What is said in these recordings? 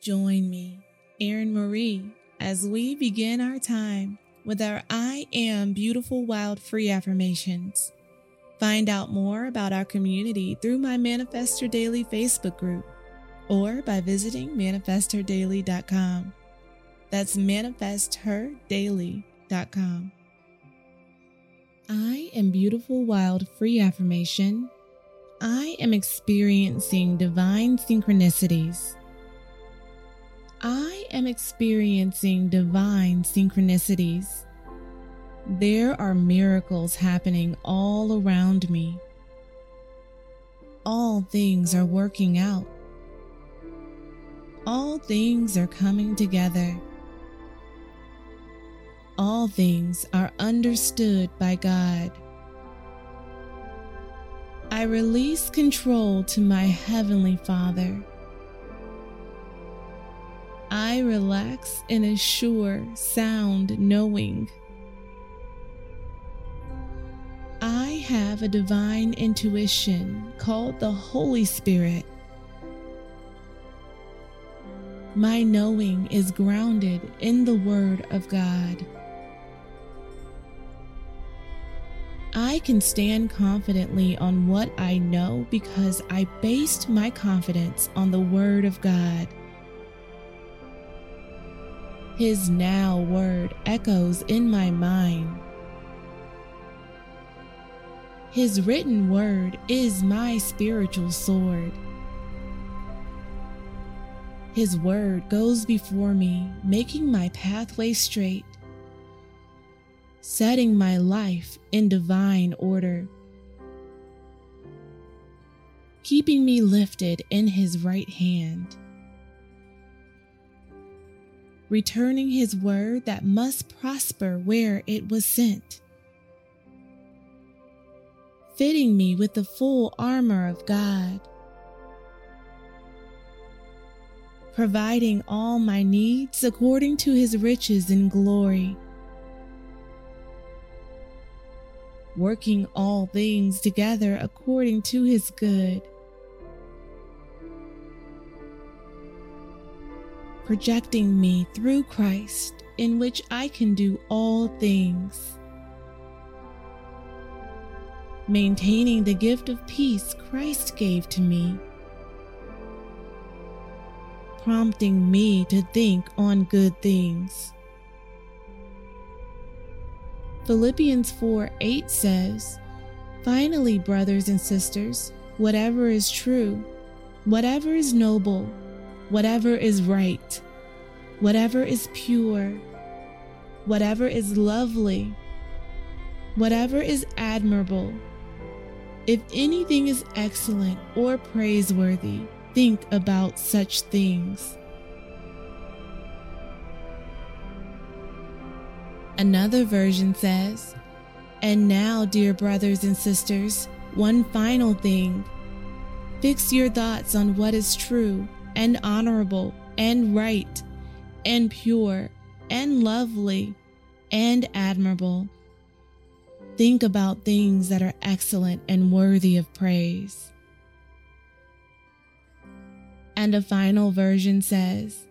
Join me, Erin Marie, as we begin our time with our I Am Beautiful Wild Free affirmations. Find out more about our community through my Manifest Her Daily Facebook group or by visiting manifestherdaily.com. That's manifestherdaily.com. I am beautiful, wild, free affirmation. I am experiencing divine synchronicities. I am experiencing divine synchronicities. There are miracles happening all around me. All things are working out. All things are coming together. All things are understood by God. I release control to my Heavenly Father. I relax in a sure, sound knowing. I have a divine intuition called the Holy Spirit. My knowing is grounded in the Word of God. I can stand confidently on what I know because I based my confidence on the Word of God. His now word echoes in my mind. His written word is my spiritual sword. His word goes before me, making my pathway straight, setting my life in divine order, keeping me lifted in His right hand returning his word that must prosper where it was sent, fitting me with the full armor of God, providing all my needs according to his riches and glory. Working all things together according to his good projecting me through Christ, in which I can do all things. Maintaining the gift of peace Christ gave to me, prompting me to think on good things. Philippians 4 8 says, Finally, brothers and sisters, whatever is true, whatever is noble, whatever is right, whatever is pure, whatever is lovely, whatever is admirable, if anything is excellent or praiseworthy, think about such things. Another version says, And now, dear brothers and sisters, one final thing. Fix your thoughts on what is true and honorable and right and pure and lovely and admirable. Think about things that are excellent and worthy of praise. And a final version says,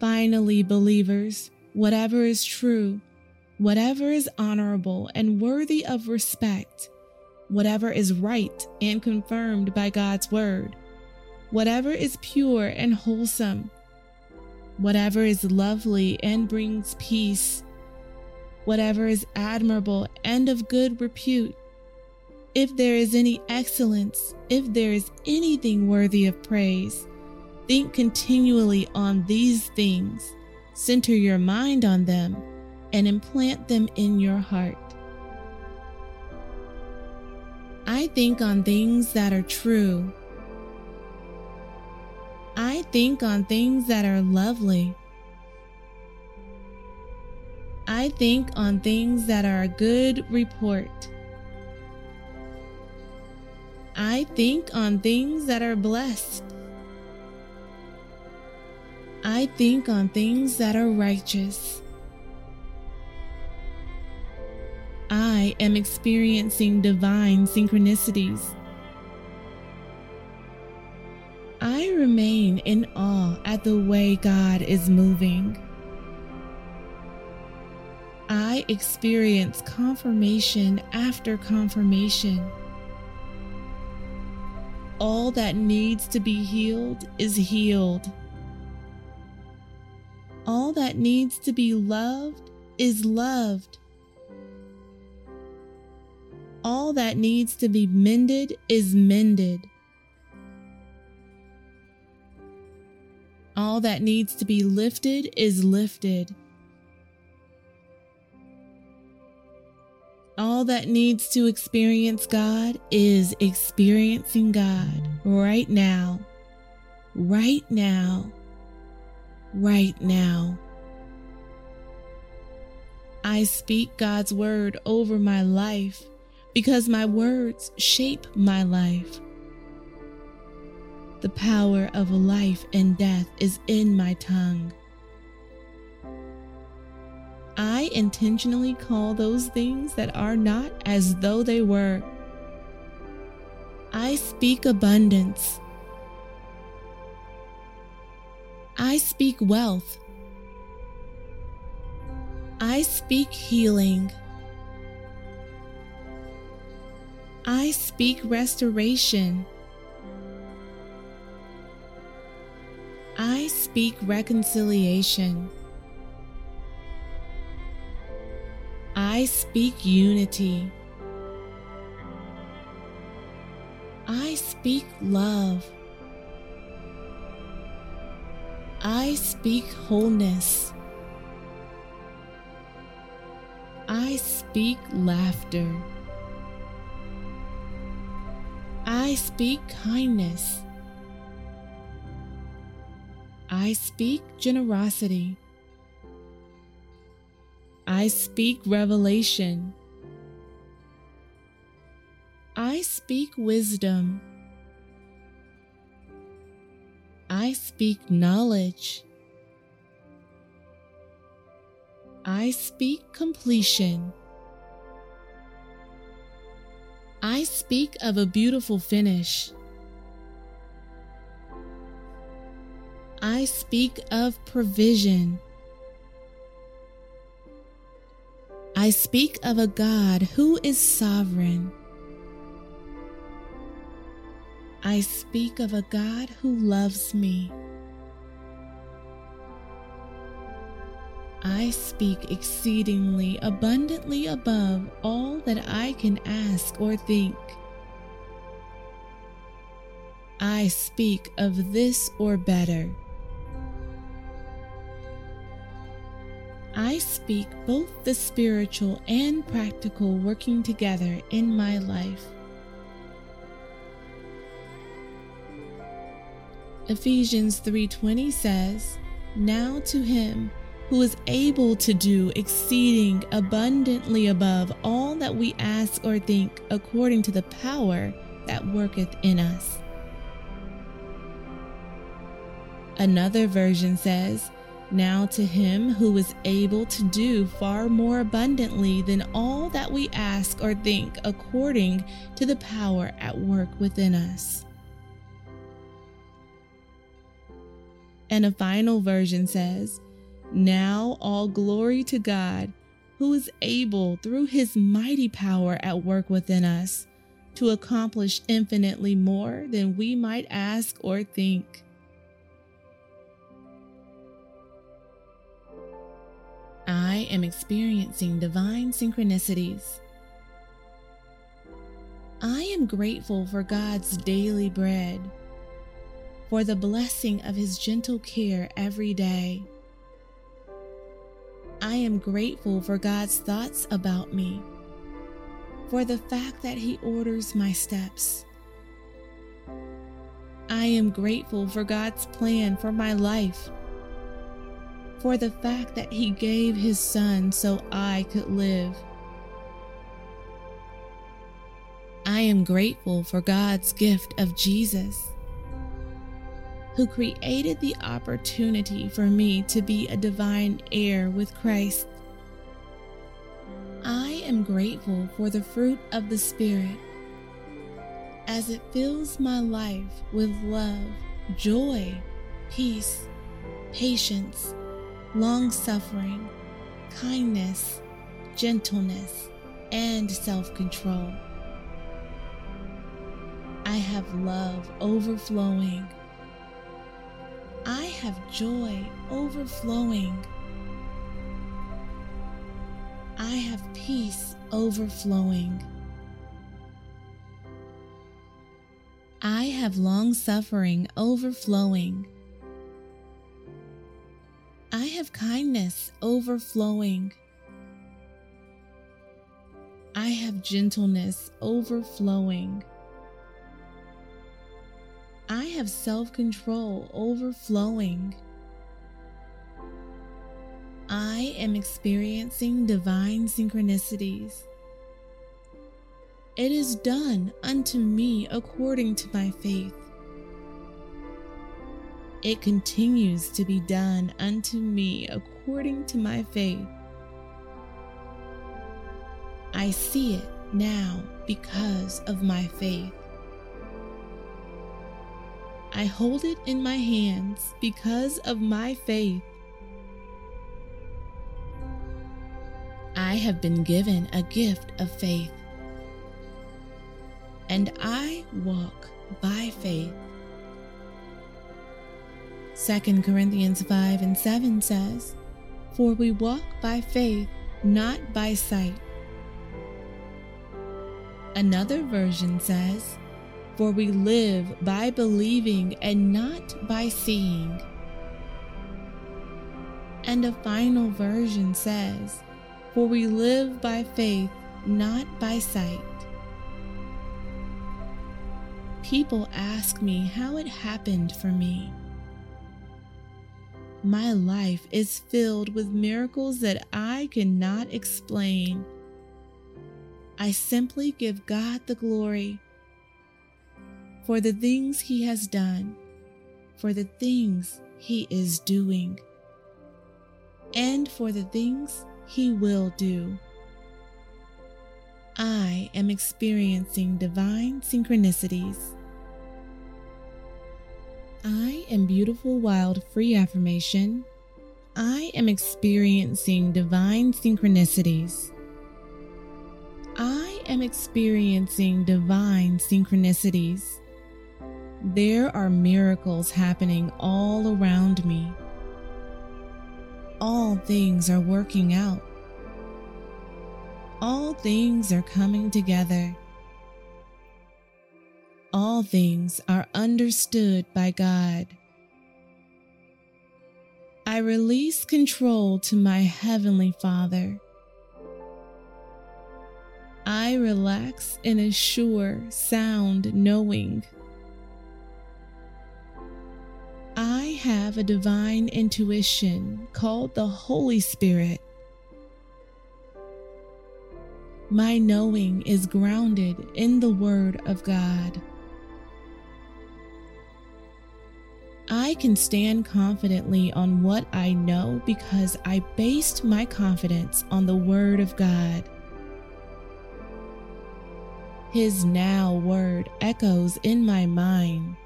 Finally, believers, whatever is true, whatever is honorable and worthy of respect, whatever is right and confirmed by God's word, whatever is pure and wholesome, whatever is lovely and brings peace, whatever is admirable and of good repute, if there is any excellence, if there is anything worthy of praise, think continually on these things, center your mind on them, and implant them in your heart. I think on things that are true I think on things that are lovely. I think on things that are a good report. I think on things that are blessed. I think on things that are righteous. I am experiencing divine synchronicities remain in awe at the way God is moving. I experience confirmation after confirmation. All that needs to be healed is healed. All that needs to be loved is loved. All that needs to be mended is mended. All that needs to be lifted is lifted. All that needs to experience God is experiencing God right now, right now, right now. I speak God's word over my life because my words shape my life. The power of life and death is in my tongue. I intentionally call those things that are not as though they were. I speak abundance. I speak wealth. I speak healing. I speak restoration. Speak reconciliation. I speak unity. I speak love. I speak wholeness. I speak laughter. I speak kindness. I speak generosity. I speak revelation. I speak wisdom. I speak knowledge. I speak completion. I speak of a beautiful finish. I speak of provision. I speak of a God who is sovereign. I speak of a God who loves me. I speak exceedingly abundantly above all that I can ask or think. I speak of this or better. I speak both the spiritual and practical working together in my life. Ephesians 3:20 says, "Now to him who is able to do exceeding abundantly above all that we ask or think according to the power that worketh in us." Another version says, now to him who is able to do far more abundantly than all that we ask or think, according to the power at work within us. And a final version says, Now all glory to God, who is able through his mighty power at work within us to accomplish infinitely more than we might ask or think. I am experiencing divine synchronicities. I am grateful for God's daily bread, for the blessing of His gentle care every day. I am grateful for God's thoughts about me, for the fact that He orders my steps. I am grateful for God's plan for my life for the fact that He gave His Son so I could live. I am grateful for God's gift of Jesus, who created the opportunity for me to be a divine heir with Christ. I am grateful for the fruit of the Spirit as it fills my life with love, joy, peace, patience, long suffering, kindness, gentleness, and self control. I have love overflowing. I have joy overflowing. I have peace overflowing. I have long suffering overflowing. I have kindness overflowing. I have gentleness overflowing. I have self control overflowing. I am experiencing divine synchronicities. It is done unto me according to my faith. It continues to be done unto me according to my faith. I see it now because of my faith. I hold it in my hands because of my faith. I have been given a gift of faith, and I walk by faith. 2 Corinthians 5 and 7 says, For we walk by faith, not by sight. Another version says, For we live by believing and not by seeing. And a final version says, For we live by faith, not by sight. People ask me how it happened for me. My life is filled with miracles that I cannot explain. I simply give God the glory for the things He has done, for the things He is doing, and for the things He will do. I am experiencing divine synchronicities. I am beautiful, wild, free affirmation. I am experiencing divine synchronicities. I am experiencing divine synchronicities. There are miracles happening all around me. All things are working out. All things are coming together. All things are understood by God. I release control to my Heavenly Father. I relax in a sure, sound knowing. I have a divine intuition called the Holy Spirit. My knowing is grounded in the Word of God. I can stand confidently on what I know because I based my confidence on the Word of God. His now word echoes in my mind.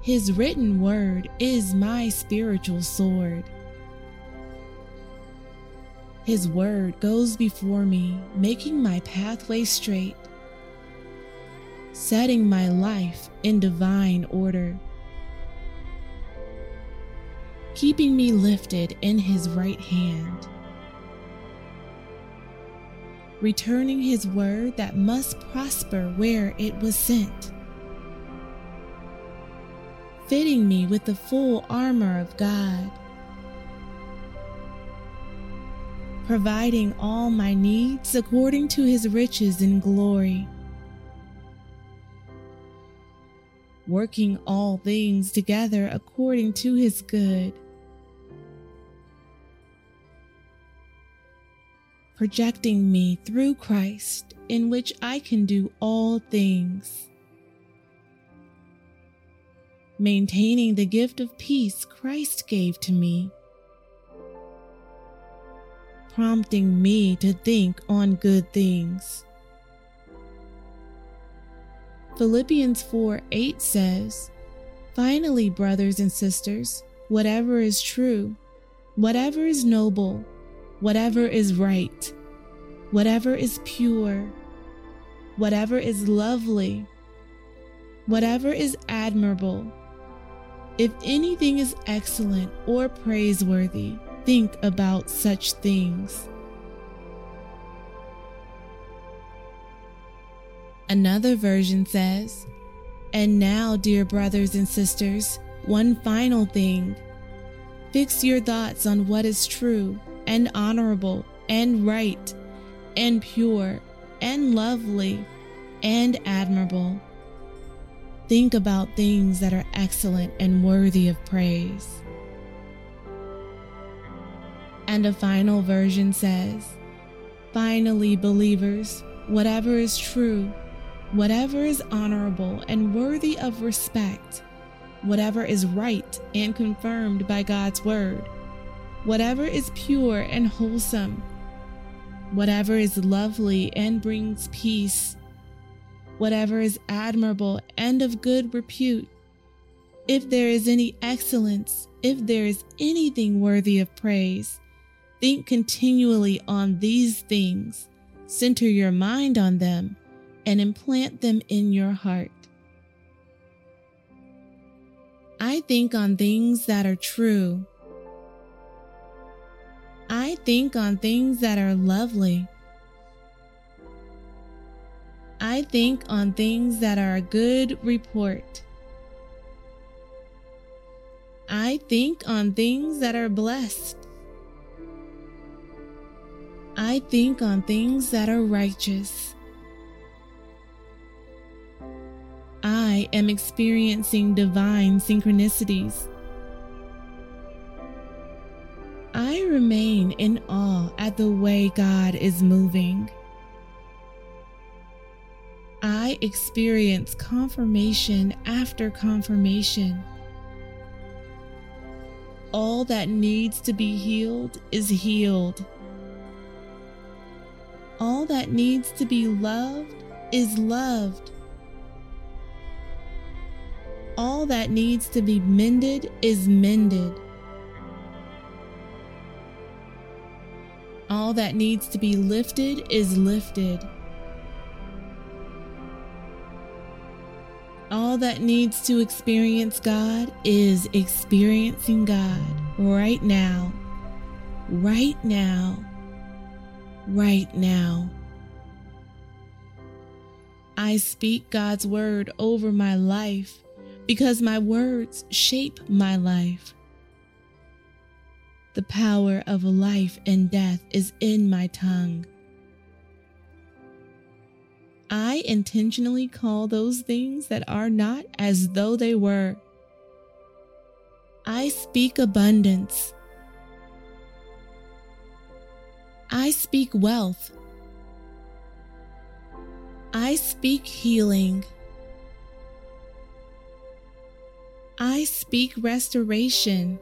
His written word is my spiritual sword. His word goes before me, making my pathway straight, setting my life in divine order, keeping me lifted in His right hand returning his word that must prosper where it was sent, fitting me with the full armor of God, providing all my needs according to his riches in glory. Working all things together according to his good projecting me through Christ, in which I can do all things. Maintaining the gift of peace Christ gave to me, prompting me to think on good things. Philippians 4 8 says, Finally, brothers and sisters, whatever is true, whatever is noble, whatever is right, whatever is pure, whatever is lovely, whatever is admirable, if anything is excellent or praiseworthy, think about such things. Another version says, And now, dear brothers and sisters, one final thing. Fix your thoughts on what is true and honorable and right and pure and lovely and admirable. Think about things that are excellent and worthy of praise. And a final version says, Finally, believers, whatever is true, whatever is honorable and worthy of respect, whatever is right and confirmed by God's word, whatever is pure and wholesome, whatever is lovely and brings peace, whatever is admirable and of good repute, if there is any excellence, if there is anything worthy of praise, think continually on these things, center your mind on them and implant them in your heart. I think on things that are true. I think on things that are lovely. I think on things that are a good report. I think on things that are blessed. I think on things that are righteous. I am experiencing divine synchronicities. I remain in awe at the way God is moving. I experience confirmation after confirmation. All that needs to be healed is healed. All that needs to be loved is loved all that needs to be mended is mended. All that needs to be lifted is lifted. All that needs to experience God is experiencing God right now, right now, right now. I speak God's word over my life because my words shape my life. The power of life and death is in my tongue. I intentionally call those things that are not as though they were. I speak abundance. I speak wealth. I speak healing. I speak restoration.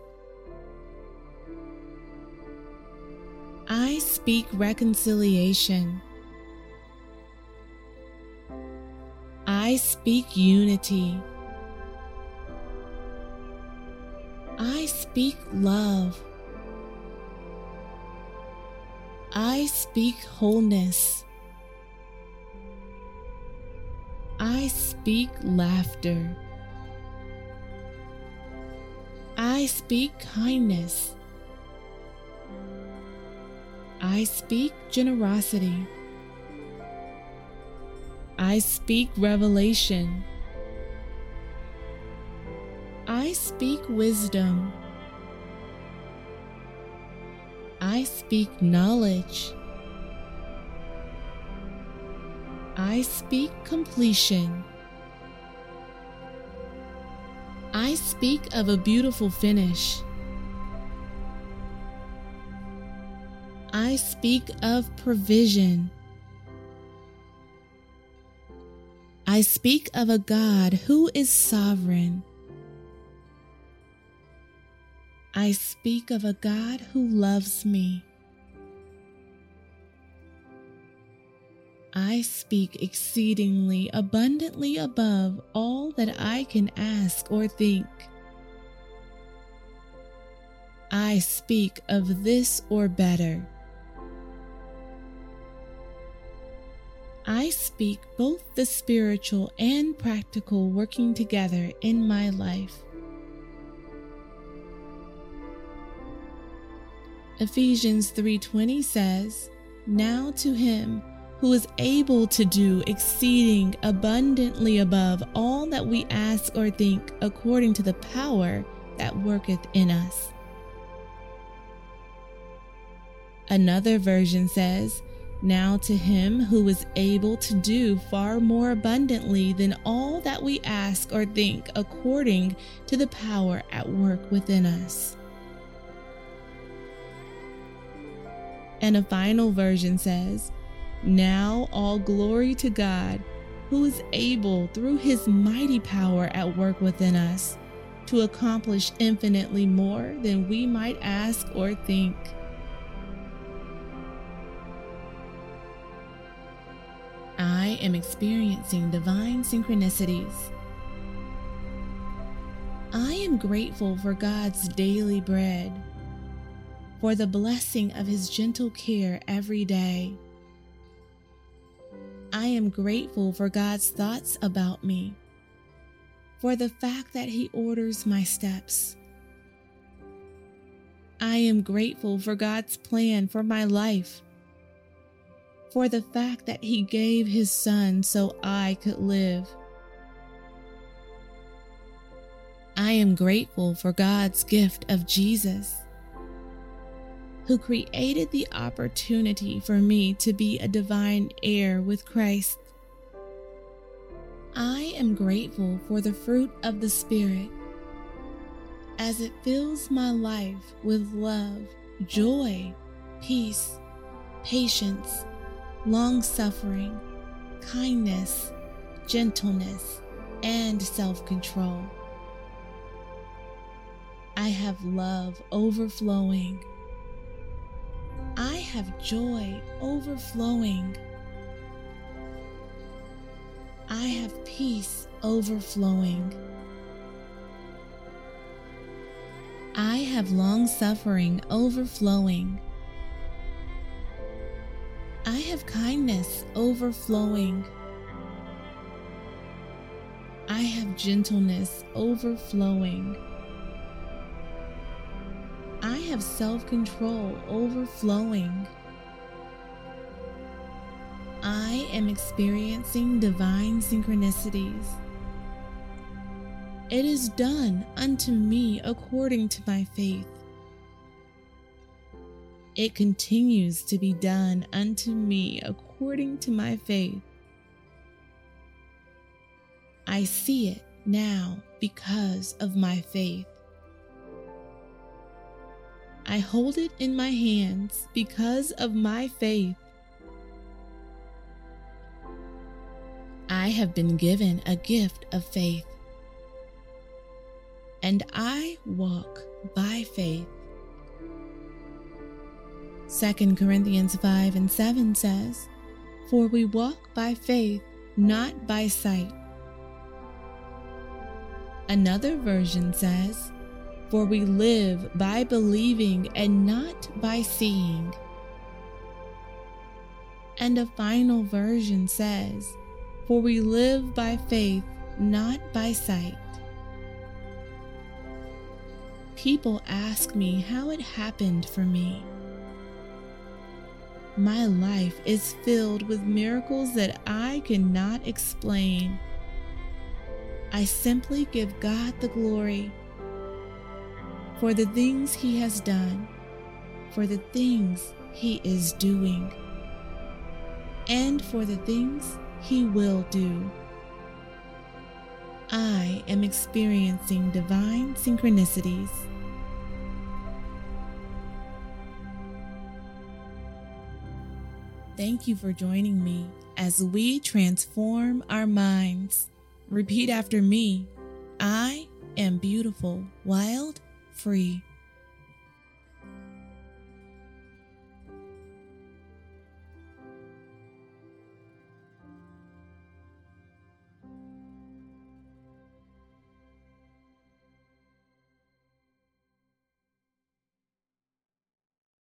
I speak reconciliation. I speak unity. I speak love. I speak wholeness. I speak laughter. Speak kindness. I speak generosity. I speak revelation. I speak wisdom. I speak knowledge. I speak completion. I speak of a beautiful finish. I speak of provision. I speak of a God who is sovereign. I speak of a God who loves me. I speak exceedingly abundantly above all that I can ask or think. I speak of this or better. I speak both the spiritual and practical working together in my life. Ephesians 3:20 says, "Now to him who is able to do exceeding abundantly above all that we ask or think according to the power that worketh in us." Another version says, Now to him who is able to do far more abundantly than all that we ask or think according to the power at work within us. And a final version says, Now all glory to God, who is able through his mighty power at work within us to accomplish infinitely more than we might ask or think. I am experiencing divine synchronicities. I am grateful for God's daily bread, for the blessing of His gentle care every day. I am grateful for God's thoughts about me, for the fact that He orders my steps. I am grateful for God's plan for my life for the fact that He gave His Son so I could live. I am grateful for God's gift of Jesus, who created the opportunity for me to be a divine heir with Christ. I am grateful for the fruit of the Spirit as it fills my life with love, joy, peace, patience, long suffering, kindness, gentleness, and self control. I have love overflowing. Have joy overflowing. I have peace overflowing. I have long suffering overflowing. I have kindness overflowing. I have gentleness overflowing. I have self control overflowing. I am experiencing divine synchronicities. It is done unto me according to my faith it continues to be done unto me according to my faith. I see it now because of my faith. I hold it in my hands because of my faith. I have been given a gift of faith, and I walk by faith. 2 Corinthians 5 and 7 says, For we walk by faith, not by sight. Another version says, For we live by believing and not by seeing. And a final version says, For we live by faith, not by sight. People ask me how it happened for me. My life is filled with miracles that I cannot explain. I simply give God the glory for the things He has done, for the things He is doing, and for the things He will do. I am experiencing divine synchronicities. Thank you for joining me as we transform our minds. Repeat after me I am beautiful, wild, free.